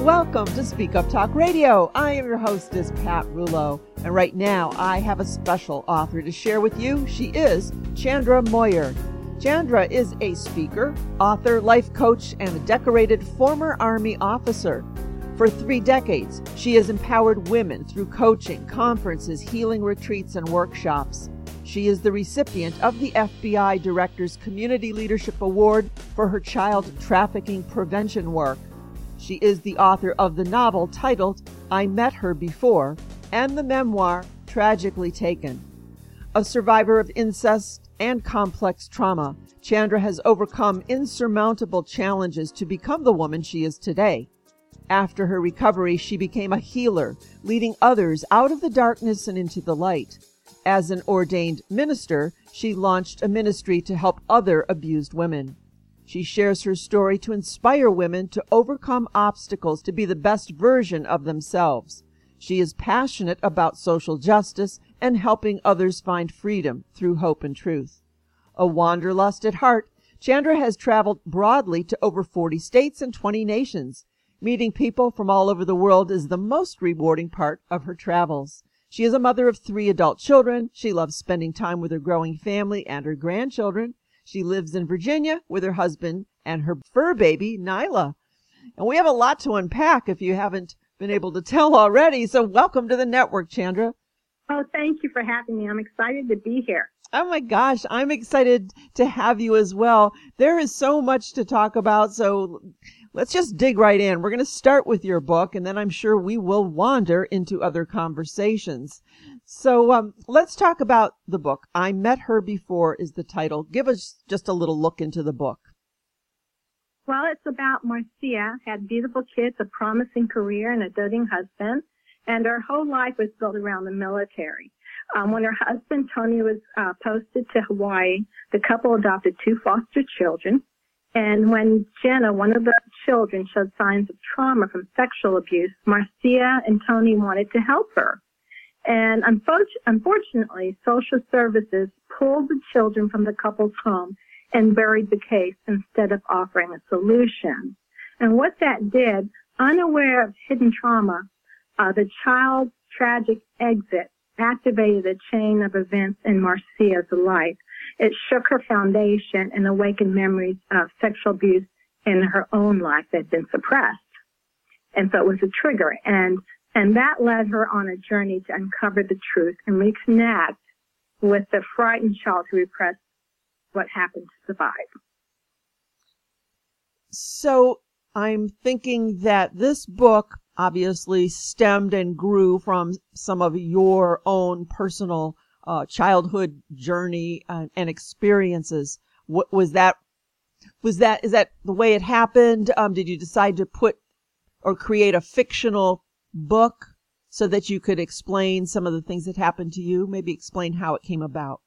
Welcome to Speak Up Talk Radio. I am your hostess, Pat Rullo, and right now I have a special author to share with you. She is Chandra Moyer. Chandra is a speaker, author, life coach, and a decorated former Army officer. For three decades, she has empowered women through coaching, conferences, healing retreats, and workshops. She is the recipient of the FBI Director's Community Leadership Award for her child trafficking prevention work. She is the author of the novel titled I Met Her Before and the memoir Tragically Taken. A survivor of incest and complex trauma, Chandra has overcome insurmountable challenges to become the woman she is today. After her recovery, she became a healer, leading others out of the darkness and into the light. As an ordained minister, she launched a ministry to help other abused women. She shares her story to inspire women to overcome obstacles to be the best version of themselves. She is passionate about social justice and helping others find freedom through hope and truth. A wanderlust at heart, Chandra has traveled broadly to over 40 states and 20 nations. Meeting people from all over the world is the most rewarding part of her travels. She is a mother of three adult children. She loves spending time with her growing family and her grandchildren. She lives in Virginia with her husband and her fur baby, Nyla. And we have a lot to unpack if you haven't been able to tell already. So welcome to the network, Chandra. Oh, thank you for having me. I'm excited to be here. Oh my gosh, I'm excited to have you as well. There is so much to talk about. So let's just dig right in. We're going to start with your book, and then I'm sure we will wander into other conversations. So um, let's talk about the book. I Met Her Before is the title. Give us just a little look into the book. Well, it's about Marcia, had beautiful kids, a promising career, and a doting husband, and her whole life was built around the military. Um, when her husband Tony was uh, posted to Hawaii, the couple adopted two foster children. And when Jenna, one of the children, showed signs of trauma from sexual abuse, Marcia and Tony wanted to help her. And unfortunately, social services pulled the children from the couple's home and buried the case instead of offering a solution. And what that did, unaware of hidden trauma, uh, the child's tragic exit activated a chain of events in Marcia's life. It shook her foundation and awakened memories of sexual abuse in her own life that had been suppressed. And so it was a trigger. And and that led her on a journey to uncover the truth and reconnect with the frightened child who repressed what happened to survive. So I'm thinking that this book obviously stemmed and grew from some of your own personal uh, childhood journey and, uh, and experiences. What was that? Was that is that the way it happened? Um, did you decide to put or create a fictional book so that you could explain some of the things that happened to you? Maybe explain how it came about.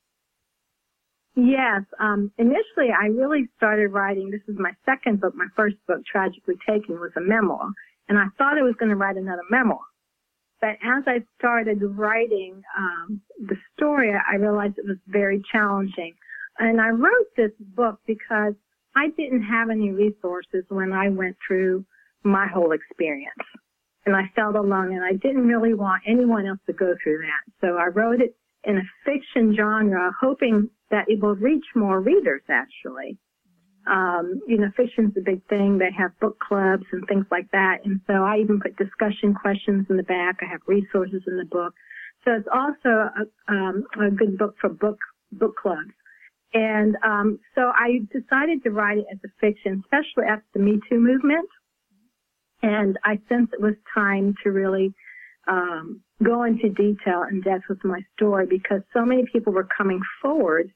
Yes. Um, initially, I really started writing. This is my second book. My first book, Tragically Taken, was a memoir. And I thought I was going to write another memoir. But as I started writing um, the story, I realized it was very challenging. And I wrote this book because I didn't have any resources when I went through my whole experience and I felt alone and I didn't really want anyone else to go through that. So I wrote it in a fiction genre, hoping that it will reach more readers actually. Um, you know, fiction's a big thing. They have book clubs and things like that. And so I even put discussion questions in the back. I have resources in the book. So it's also a, um, a good book for book, book clubs. And, um, so I decided to write it as a fiction, especially after the Me Too movement. And I sensed it was time to really um, go into detail and depth with my story because so many people were coming forward,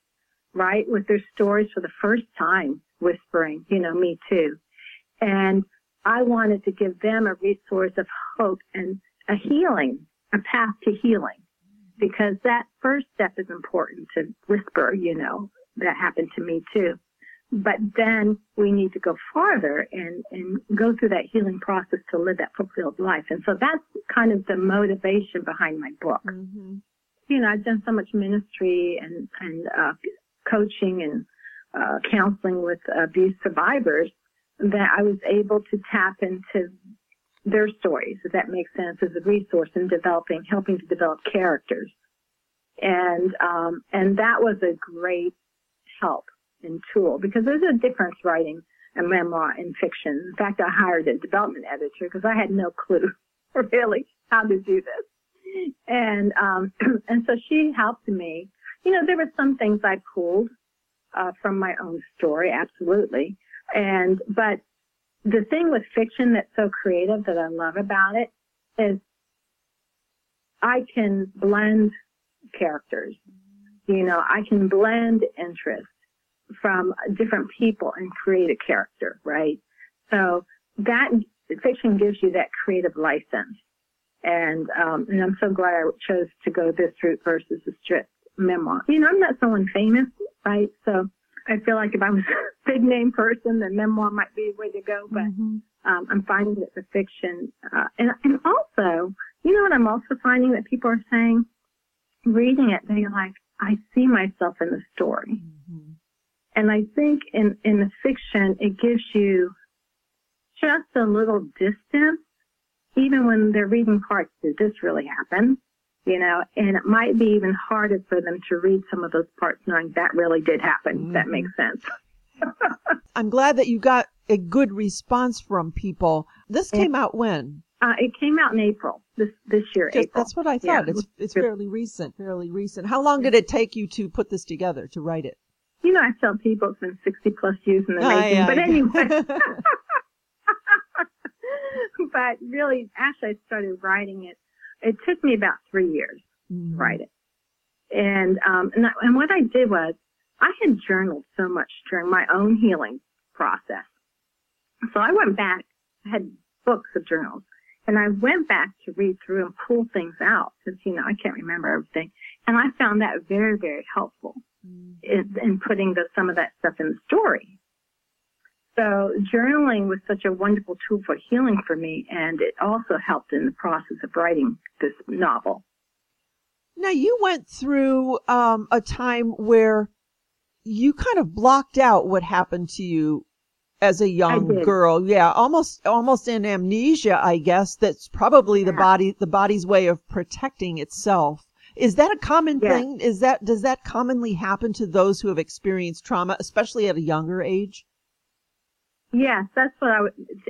right, with their stories for the first time, whispering, you know, me too. And I wanted to give them a resource of hope and a healing, a path to healing, because that first step is important to whisper, you know, that happened to me too. But then we need to go farther and, and go through that healing process to live that fulfilled life. And so that's kind of the motivation behind my book. Mm-hmm. You know, I've done so much ministry and, and, uh, coaching and, uh, counseling with abuse survivors that I was able to tap into their stories, if that makes sense, as a resource in developing, helping to develop characters. And, um, and that was a great help and tool because there's a difference writing a memoir and fiction. In fact, I hired a development editor because I had no clue really how to do this. And, um, and so she helped me. You know, there were some things I pulled, uh, from my own story, absolutely. And, but the thing with fiction that's so creative that I love about it is I can blend characters. You know, I can blend interests from different people and create a character, right? So that fiction gives you that creative license. And, um, and I'm so glad I chose to go this route versus the strict memoir. You know, I'm not someone famous, right? So I feel like if I was a big name person, then memoir might be the way to go. But mm-hmm. um, I'm finding that the fiction, uh, and and also, you know what I'm also finding that people are saying, reading it, they're like, I see myself in the story. Mm-hmm. And I think in in the fiction, it gives you just a little distance, even when they're reading parts. Did this really happen? You know, and it might be even harder for them to read some of those parts knowing that really did happen. Mm-hmm. That makes sense. I'm glad that you got a good response from people. This came out when? Uh, it came out in April this this year. Just, April. That's what I thought. Yeah. It's it's fairly recent. Fairly recent. How long did it take you to put this together to write it? You know, I tell people it's been 60 plus years in the making. But anyway. but really, actually, I started writing it it took me about three years mm-hmm. to write it. And, um, and, I, and what I did was I had journaled so much during my own healing process. So I went back, I had books of journals, and I went back to read through and pull things out because, you know, I can't remember everything. And I found that very, very helpful mm-hmm. in, in putting the, some of that stuff in the story. So journaling was such a wonderful tool for healing for me, and it also helped in the process of writing this novel. Now you went through um, a time where you kind of blocked out what happened to you as a young girl. Yeah, almost almost in amnesia, I guess. That's probably the body the body's way of protecting itself. Is that a common yes. thing? Is that does that commonly happen to those who have experienced trauma, especially at a younger age? Yes, that's what I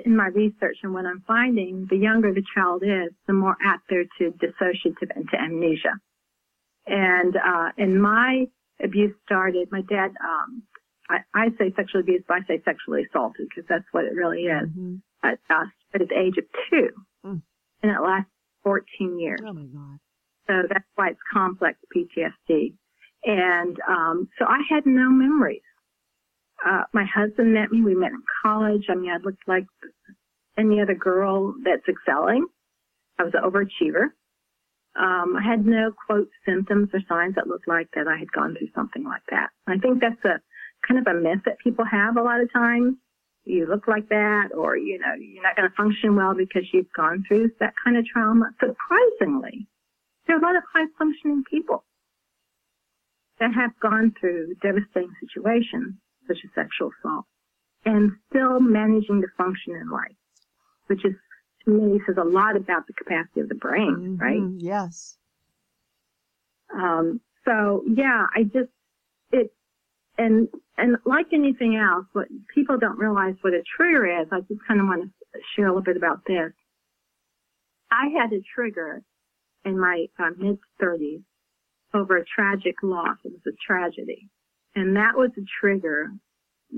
in my research and what I'm finding. The younger the child is, the more apt they're to dissociative and to amnesia. And uh, and my abuse started. My dad, um, I, I say sexually abused, but I say sexually assaulted because that's what it really is. Mm-hmm. At, uh, at the age of two, mm. and it lasts 14 years. Oh my God! So that's why it's complex PTSD. And um, so I had no memories uh, my husband met me. We met in college. I mean, I looked like any other girl that's excelling. I was an overachiever. Um, I had no quote symptoms or signs that looked like that I had gone through something like that. I think that's a kind of a myth that people have a lot of times. You look like that, or you know, you're not going to function well because you've gone through that kind of trauma. Surprisingly, there are a lot of high functioning people that have gone through devastating situations such as sexual assault, and still managing to function in life, which is to me says a lot about the capacity of the brain, mm-hmm. right? Yes. Um, so yeah, I just it and and like anything else, what people don't realize what a trigger is. I just kind of want to share a little bit about this. I had a trigger in my uh, mid 30s over a tragic loss. It was a tragedy. And that was a trigger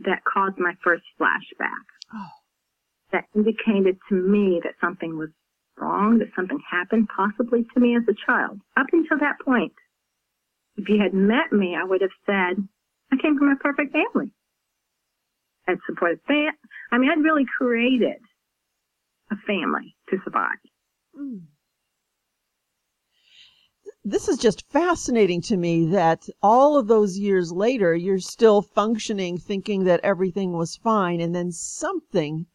that caused my first flashback. Oh. That indicated to me that something was wrong, that something happened possibly to me as a child. Up until that point, if you had met me, I would have said, I came from a perfect family. I'd supported fam- I mean, I'd really created a family to survive. Mm this is just fascinating to me that all of those years later, you're still functioning, thinking that everything was fine, and then something,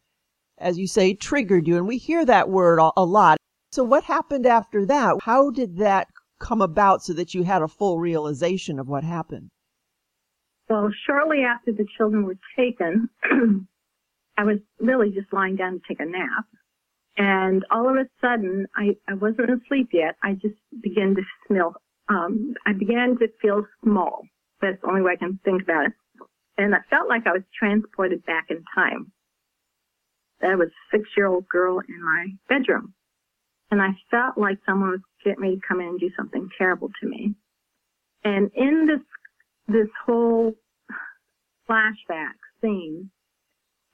as you say, triggered you. And we hear that word a lot. So, what happened after that? How did that come about so that you had a full realization of what happened? Well, shortly after the children were taken, I was really just lying down to take a nap. And all of a sudden, I, I wasn't asleep yet. I just began to smell, um, I began to feel small. That's the only way I can think about it. And I felt like I was transported back in time. I was a six year old girl in my bedroom. And I felt like someone was getting ready to come in and do something terrible to me. And in this, this whole flashback scene,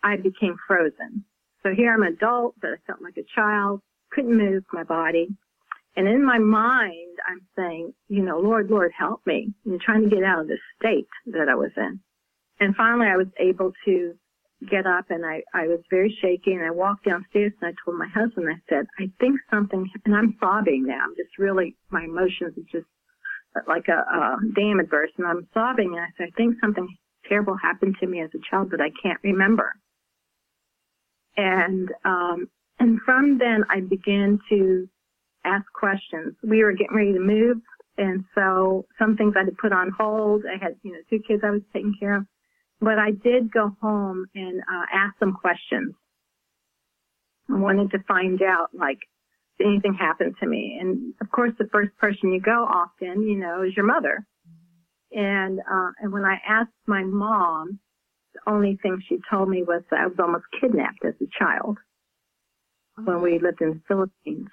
I became frozen. So here I'm an adult, but I felt like a child, couldn't move my body. And in my mind, I'm saying, you know, Lord, Lord, help me. I'm trying to get out of this state that I was in. And finally, I was able to get up and I, I was very shaky and I walked downstairs and I told my husband, I said, I think something, and I'm sobbing now. I'm just really, my emotions are just uh, like a, a dam burst and I'm sobbing and I said, I think something terrible happened to me as a child that I can't remember. And, um, and from then I began to ask questions. We were getting ready to move. And so some things I had to put on hold. I had, you know, two kids I was taking care of, but I did go home and, uh, ask some questions. I wanted to find out, like, did anything happen to me? And of course, the first person you go often, you know, is your mother. And, uh, and when I asked my mom, only thing she told me was that I was almost kidnapped as a child when we lived in the Philippines.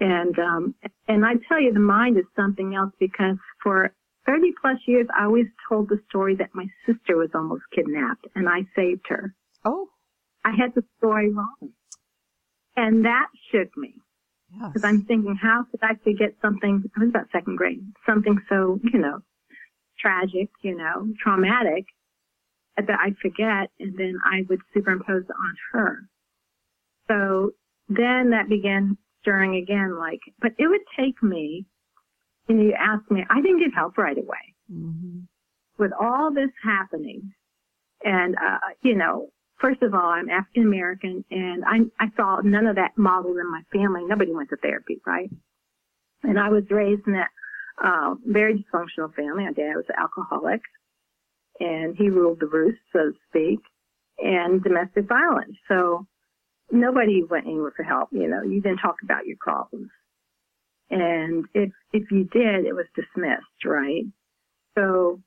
And um and I tell you the mind is something else because for 30 plus years I always told the story that my sister was almost kidnapped and I saved her. Oh. I had the story wrong. And that shook me. Because yes. I'm thinking, how could I forget something? I was about second grade. Something so, you know, tragic, you know, traumatic that I'd forget and then I would superimpose on her. So then that began stirring again, like, but it would take me, and you ask me, I didn't get help right away. Mm-hmm. With all this happening, and, uh, you know, first of all, I'm African American, and I, I saw none of that modeled in my family. Nobody went to therapy, right? And I was raised in that uh, very dysfunctional family. My dad was an alcoholic and he ruled the roost, so to speak, and domestic violence. So nobody went anywhere for help. You know, you didn't talk about your problems. And if, if you did, it was dismissed, right? So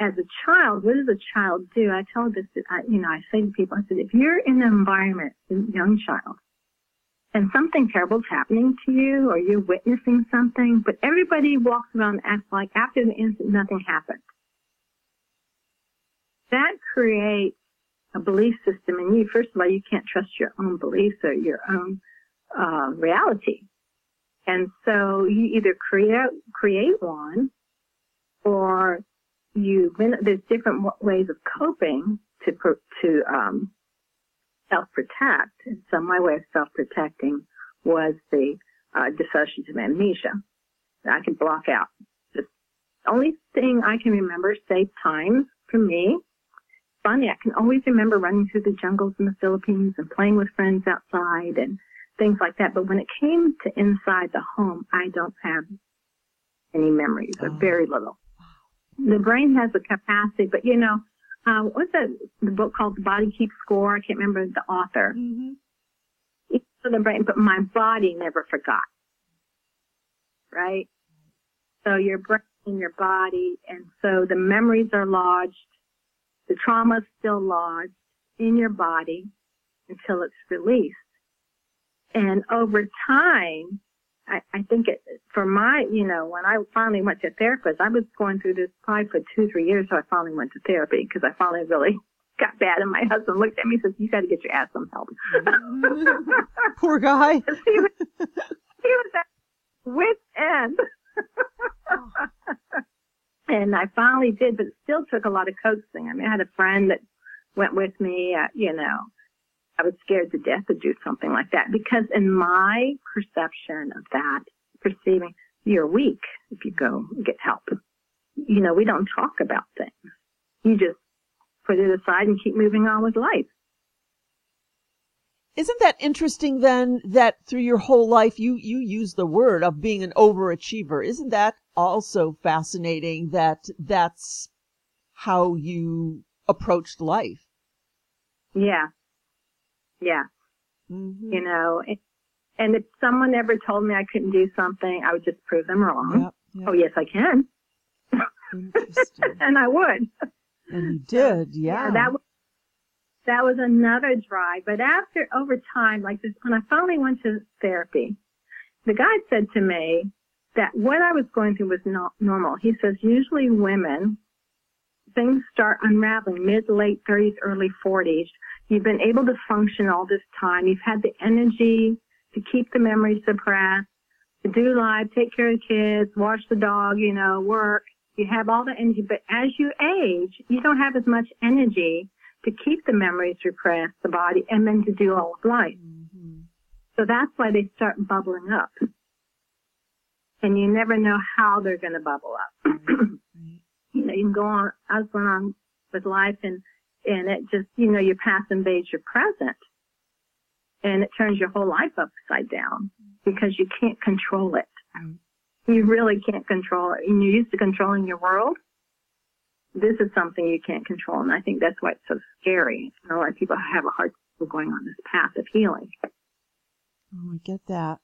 as a child, what does a child do? I tell this, I, you know, I say to people, I said, if you're in an environment, a young child, and something terrible is happening to you, or you're witnessing something, but everybody walks around and acts like after the incident, nothing happened that creates a belief system in you. First of all, you can't trust your own beliefs or your own uh, reality. And so you either create create one, or you there's different ways of coping to to um, self protect. And so my way of self protecting was the uh, dissociative amnesia. I can block out. The only thing I can remember safe times for me funny. I can always remember running through the jungles in the Philippines and playing with friends outside and things like that. But when it came to inside the home, I don't have any memories or oh. very little. The brain has a capacity, but you know, uh, what's that the book called The Body Keeps Score? I can't remember the author. Mm-hmm. So the brain, but my body never forgot. Right? So your brain and your body, and so the memories are lodged the trauma is still lodged in your body until it's released. And over time, I, I think it, for my, you know, when I finally went to therapist, I was going through this probably for two, three years, so I finally went to therapy because I finally really got bad. And my husband looked at me and says, you got to get your ass some help. Poor guy. he was, he was at wit's end. And I finally did, but it still took a lot of coaxing. I mean, I had a friend that went with me, uh, you know, I was scared to death to do something like that because in my perception of that, perceiving you're weak if you go get help. You know, we don't talk about things. You just put it aside and keep moving on with life. Isn't that interesting then that through your whole life you, you use the word of being an overachiever? Isn't that also fascinating that that's how you approached life? Yeah. Yeah. Mm-hmm. You know, and, and if someone ever told me I couldn't do something, I would just prove them wrong. Yep, yep. Oh, yes, I can. and I would. And you did, yeah. yeah that was that was another drive. But after over time, like this, when I finally went to therapy, the guy said to me that what I was going through was not normal. He says usually women things start unraveling mid late 30s, early 40s. You've been able to function all this time. You've had the energy to keep the memories suppressed, to do life, take care of the kids, watch the dog, you know, work. You have all the energy, but as you age, you don't have as much energy to keep the memories repressed, the body, and then to do all of life. Mm-hmm. So that's why they start bubbling up. And you never know how they're going to bubble up. you know, you can go on, I was going on with life and, and it just, you know, your past invades your present and it turns your whole life upside down because you can't control it. You really can't control it. And you're used to controlling your world. This is something you can't control. And I think that's why it's so scary. And a lot of people have a hard time going on this path of healing. Oh, I get that.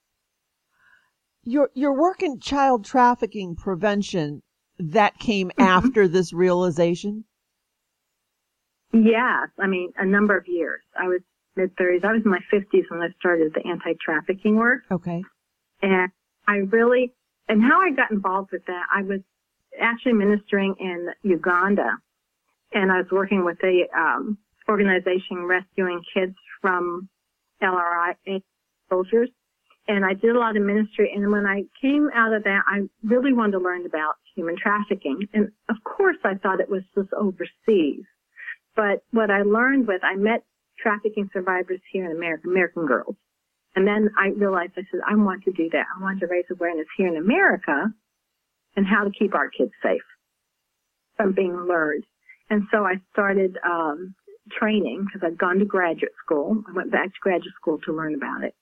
Your your work in child trafficking prevention that came mm-hmm. after this realization? Yes, I mean a number of years. I was mid 30s. I was in my 50s when I started the anti-trafficking work. Okay. And I really, and how I got involved with that, I was actually ministering in Uganda, and I was working with a um, organization rescuing kids from LRA soldiers. And I did a lot of ministry. And when I came out of that, I really wanted to learn about human trafficking. And of course, I thought it was just overseas. But what I learned was I met trafficking survivors here in America, American girls. And then I realized I said, I want to do that. I want to raise awareness here in America and how to keep our kids safe from being lured. And so I started um, training because I'd gone to graduate school. I went back to graduate school to learn about it.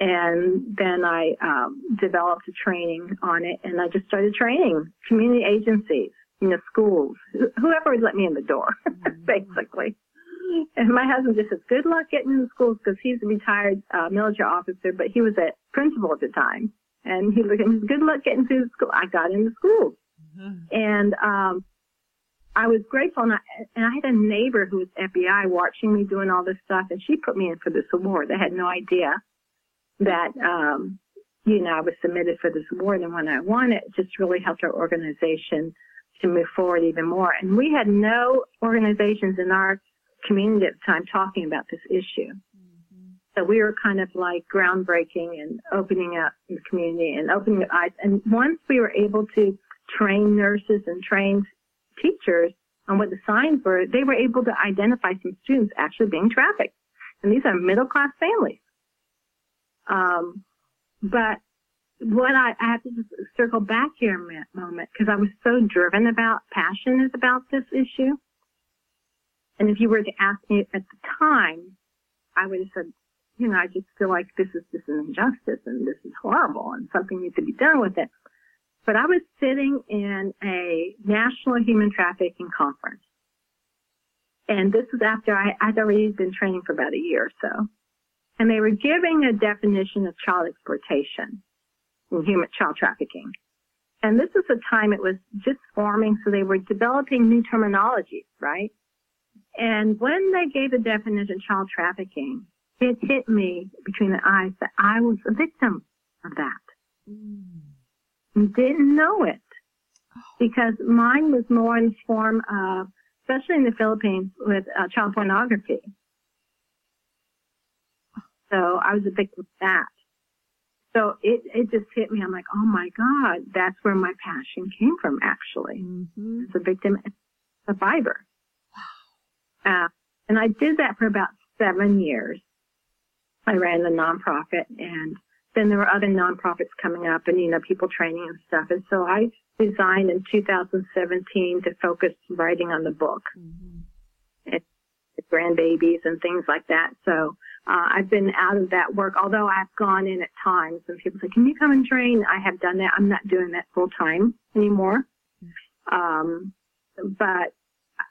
And then I um, developed a training on it, and I just started training community agencies, you know, schools, whoever would let me in the door, mm-hmm. basically. And my husband just says, good luck getting into schools because he's a retired uh, military officer, but he was a principal at the time. And he looked at me, good luck getting through the school. I got into schools. Mm-hmm. And, um, I was grateful and I, and I had a neighbor who was FBI watching me doing all this stuff and she put me in for this award. They had no idea that, um, you know, I was submitted for this award and when I won it, just really helped our organization to move forward even more. And we had no organizations in our community at the time talking about this issue. So we were kind of like groundbreaking and opening up the community and opening up eyes. And once we were able to train nurses and train teachers on what the signs were, they were able to identify some students actually being trafficked. And these are middle class families. Um, but what I, I have to just circle back here a moment because I was so driven about, passionate about this issue. And if you were to ask me at the time, I would have said, you know, I just feel like this is just an injustice and this is horrible and something needs to be done with it. But I was sitting in a national human trafficking conference. And this was after I, I'd already been training for about a year or so. And they were giving a definition of child exploitation and human child trafficking. And this was a time it was just forming, so they were developing new terminologies, right? And when they gave the definition of child trafficking, it hit me between the eyes that I was a victim of that. Mm. Didn't know it because mine was more in the form of, especially in the Philippines, with uh, child pornography. So I was a victim of that. So it, it just hit me. I'm like, oh my God, that's where my passion came from actually. Mm-hmm. As a victim survivor. Uh, and I did that for about seven years. I ran the nonprofit and then there were other nonprofits coming up and, you know, people training and stuff. And so I resigned in 2017 to focus writing on the book. Mm-hmm. And grandbabies and things like that. So, uh, I've been out of that work, although I've gone in at times and people say, can you come and train? I have done that. I'm not doing that full time anymore. Um, but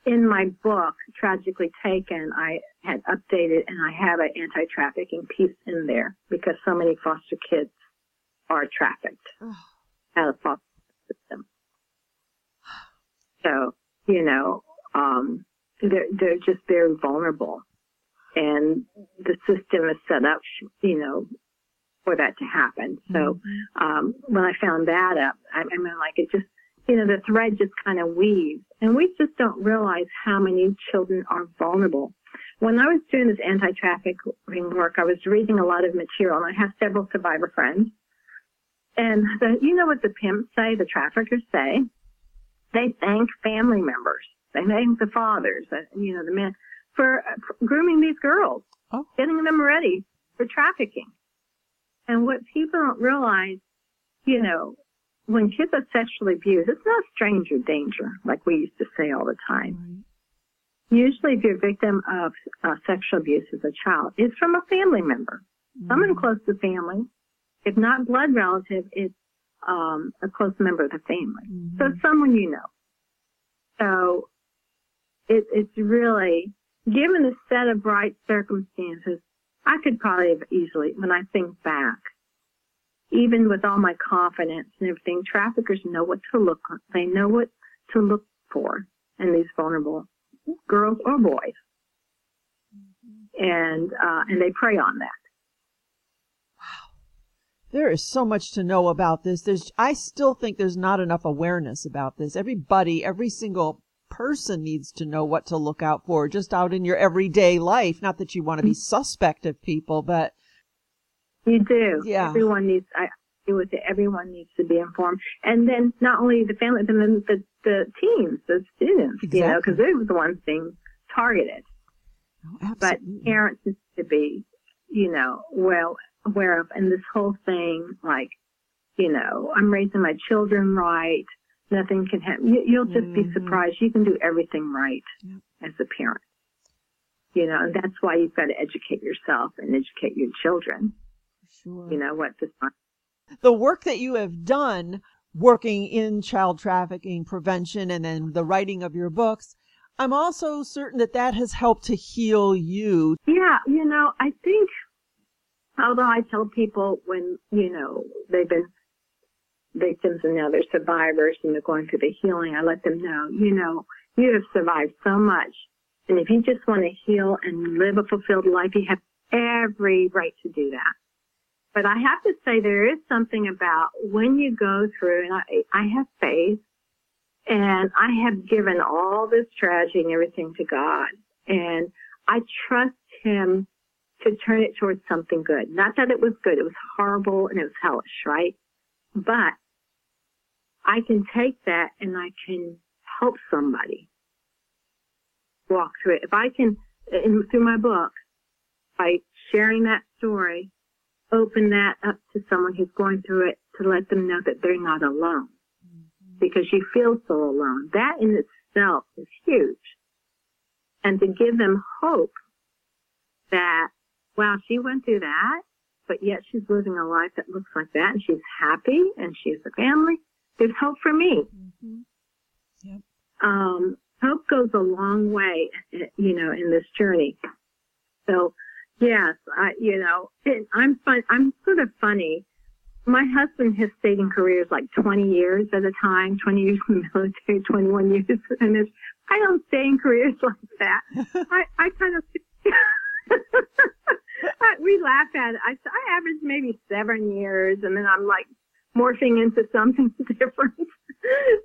in my book, Tragically Taken, I had updated and I have an anti-trafficking piece in there because so many foster kids are trafficked out of foster system. So, you know, um, they're, they're just very vulnerable and the system is set up, you know, for that to happen. So, mm-hmm. um, when I found that up, I, I mean, like it just, you know, the thread just kind of weaves and we just don't realize how many children are vulnerable. When I was doing this anti-trafficking work, I was reading a lot of material and I have several survivor friends. And the, you know what the pimps say, the traffickers say? They thank family members. They thank the fathers, uh, you know, the men for, grooming these girls, oh. getting them ready for trafficking. And what people don't realize, you know, when kids are sexually abused, it's not stranger danger, like we used to say all the time. Right. Usually, if you're a victim of uh, sexual abuse as a child, it's from a family member, mm-hmm. someone close to family. If not blood relative, it's um, a close member of the family. Mm-hmm. So someone you know. So it, it's really, given the set of right circumstances, I could probably have easily, when I think back, even with all my confidence and everything, traffickers know what to look, they know what to look for in these vulnerable girls or boys. And, uh, and they prey on that. Wow. There is so much to know about this. There's, I still think there's not enough awareness about this. Everybody, every single person needs to know what to look out for just out in your everyday life. Not that you want to be mm-hmm. suspect of people, but you do. Yeah. Everyone needs. I it. Everyone needs to be informed, and then not only the family, but then the the teams, the students. Exactly. You know, because they're the ones being targeted. Oh, but parents need to be, you know, well aware of, and this whole thing, like, you know, I'm raising my children right. Nothing can happen. You, will just mm-hmm. be surprised. You can do everything right yep. as a parent. You know, and that's why you've got to educate yourself and educate your children. Sure. You know, what The work that you have done working in child trafficking prevention and then the writing of your books, I'm also certain that that has helped to heal you. Yeah, you know, I think, although I tell people when, you know, they've been victims and now they're survivors and they're going through the healing, I let them know, you know, you have survived so much. And if you just want to heal and live a fulfilled life, you have every right to do that. But I have to say there is something about when you go through, and I, I have faith, and I have given all this tragedy and everything to God, and I trust Him to turn it towards something good. Not that it was good, it was horrible and it was hellish, right? But I can take that and I can help somebody walk through it. If I can, in, through my book, by sharing that story, open that up to someone who's going through it to let them know that they're not alone. Mm-hmm. Because you feel so alone. That in itself is huge. And to give them hope that, wow, she went through that, but yet she's living a life that looks like that and she's happy and she has a family. There's hope for me. Mm-hmm. Yep. Um, hope goes a long way, you know, in this journey. So Yes, I, you know, it, I'm fun. I'm sort of funny. My husband has stayed in careers like 20 years at a time, 20 years in the military, 21 years, and it's, I don't stay in careers like that. I, I kind of, I, we laugh at it. I, I average maybe seven years, and then I'm like morphing into something different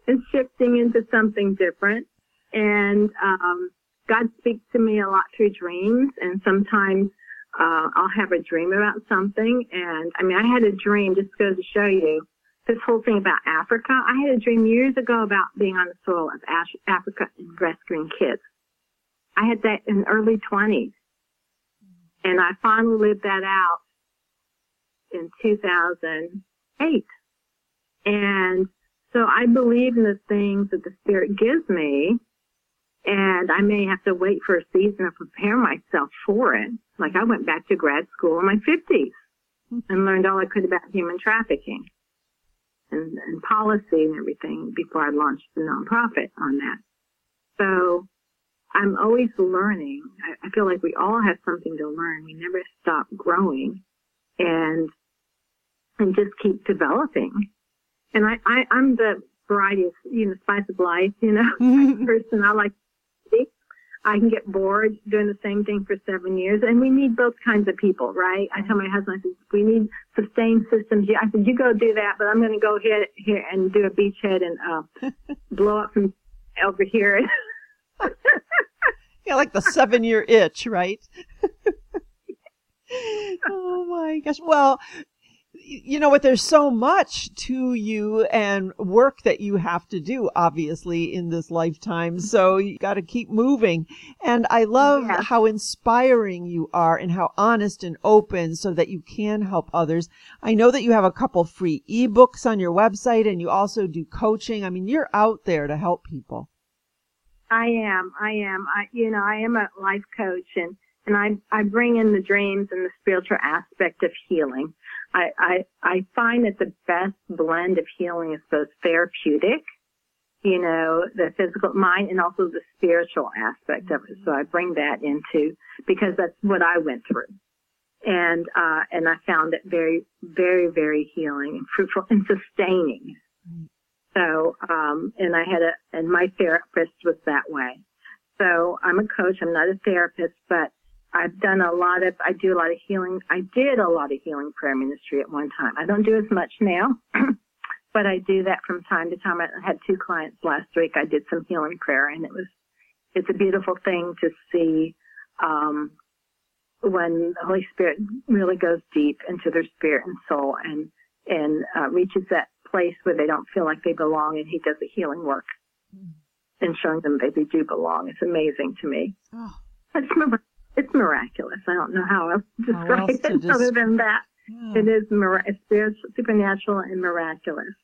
and shifting into something different. And um, God speaks to me a lot through dreams, and sometimes uh, I'll have a dream about something. And I mean, I had a dream, just goes to show you this whole thing about Africa. I had a dream years ago about being on the soil of Africa and rescuing kids. I had that in early 20s. And I finally lived that out in 2008. And so I believe in the things that the Spirit gives me and I may have to wait for a season to prepare myself for it. Like I went back to grad school in my 50s hmm. and learned all I could about human trafficking and, and policy and everything before I launched the nonprofit on that. So I'm always learning. I, I feel like we all have something to learn. We never stop growing and, and just keep developing. And I, I, I'm the variety of, you know, spice of life, you know, person. I like I can get bored doing the same thing for seven years. And we need both kinds of people, right? I tell my husband, I said, we need sustained systems. I said, you go do that, but I'm going to go here, here and do a beachhead and, uh, blow up from over here. yeah, like the seven year itch, right? oh my gosh. Well, you know what? There's so much to you and work that you have to do, obviously, in this lifetime. Mm-hmm. So you got to keep moving. And I love yeah. how inspiring you are and how honest and open so that you can help others. I know that you have a couple free ebooks on your website and you also do coaching. I mean, you're out there to help people. I am. I am. I, you know, I am a life coach and, and I, I bring in the dreams and the spiritual aspect of healing. I, I, I find that the best blend of healing is both therapeutic, you know, the physical mind and also the spiritual aspect of it. So I bring that into, because that's what I went through. And, uh, and I found it very, very, very healing and fruitful and sustaining. So, um, and I had a, and my therapist was that way. So I'm a coach. I'm not a therapist, but I've done a lot of, I do a lot of healing. I did a lot of healing prayer ministry at one time. I don't do as much now, but I do that from time to time. I had two clients last week. I did some healing prayer and it was, it's a beautiful thing to see, um, when the Holy Spirit really goes deep into their spirit and soul and, and, uh, reaches that place where they don't feel like they belong and he does the healing work mm. and showing them that they do belong. It's amazing to me. Oh. I just remember it's miraculous. I don't know how else to describe else it to other than that. Yeah. It is mir- spiritual, supernatural, and miraculous.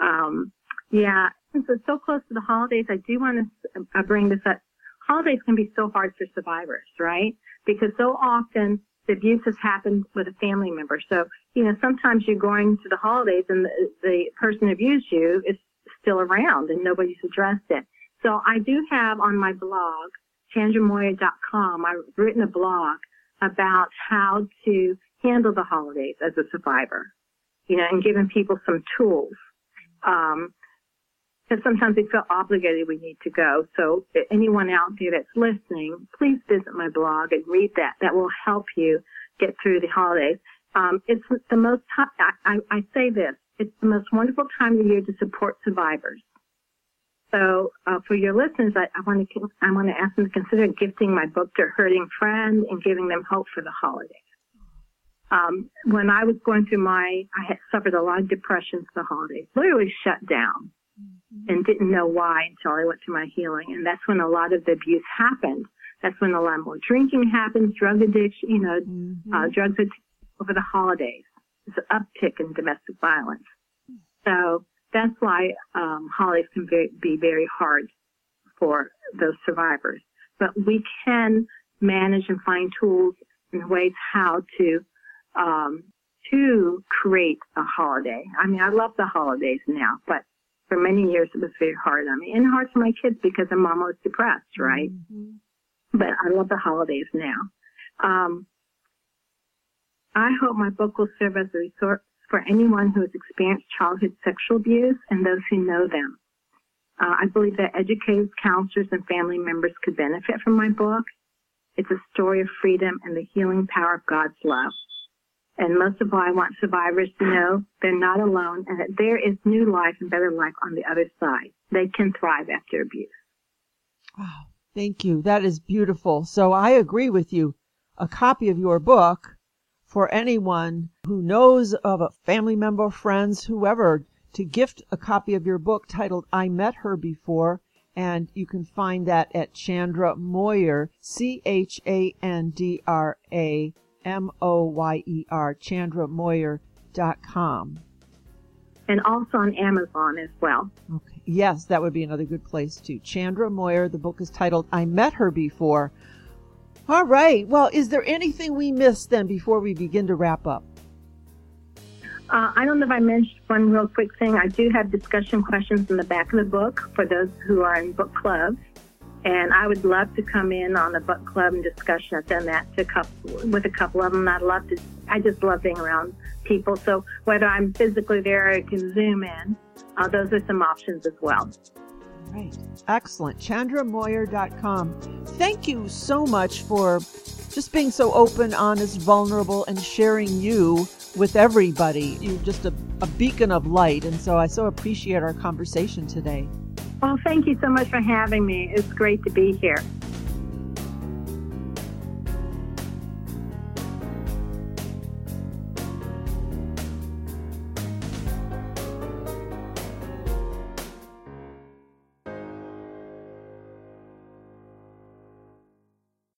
Um, yeah, since it's so close to the holidays, I do want to uh, bring this up. Holidays can be so hard for survivors, right? Because so often the abuse has happened with a family member. So, you know, sometimes you're going to the holidays and the, the person abused you is still around and nobody's addressed it. So I do have on my blog chandramoyer.com, I've written a blog about how to handle the holidays as a survivor, you know, and giving people some tools. Um, because sometimes we feel obligated we need to go. So anyone out there that's listening, please visit my blog and read that. That will help you get through the holidays. Um, it's the most, I say this, it's the most wonderful time of year to support survivors. So uh, for your listeners, I, I want to I want to ask them to consider gifting my book to a hurting friend and giving them hope for the holidays. Um, when I was going through my, I had suffered a lot of depression for the holidays, literally shut down, mm-hmm. and didn't know why until I went through my healing, and that's when a lot of the abuse happened. That's when a lot more drinking happens, drug addiction, you know, mm-hmm. uh, drugs over the holidays. There's an uptick in domestic violence. So that's why um, holidays can be, be very hard for those survivors. But we can manage and find tools and ways how to um, to create a holiday. I mean, I love the holidays now, but for many years it was very hard on me and hard for my kids because their mom was depressed, right? Mm-hmm. But I love the holidays now. Um, I hope my book will serve as a resource, for anyone who has experienced childhood sexual abuse and those who know them. Uh, I believe that educators, counselors, and family members could benefit from my book. It's a story of freedom and the healing power of God's love. And most of all, I want survivors to know they're not alone and that there is new life and better life on the other side. They can thrive after abuse. Wow. Thank you. That is beautiful. So I agree with you. A copy of your book for anyone who knows of a family member, friends, whoever, to gift a copy of your book titled I Met Her Before. And you can find that at Chandra Moyer, C H A N D R A M O Y E R, chandramoyer.com. And also on Amazon as well. Okay. Yes, that would be another good place too. Chandra Moyer, the book is titled I Met Her Before. All right. Well, is there anything we missed then before we begin to wrap up? Uh, I don't know if I mentioned one real quick thing. I do have discussion questions in the back of the book for those who are in book clubs. And I would love to come in on a book club and discussion. I've done that to couple, with a couple of them. I'd love to. I just love being around people. So whether I'm physically there or I can zoom in, uh, those are some options as well. Right. Excellent. ChandraMoyer.com. Thank you so much for just being so open, honest, vulnerable, and sharing you with everybody. You're just a, a beacon of light. And so I so appreciate our conversation today. Well, thank you so much for having me. It's great to be here.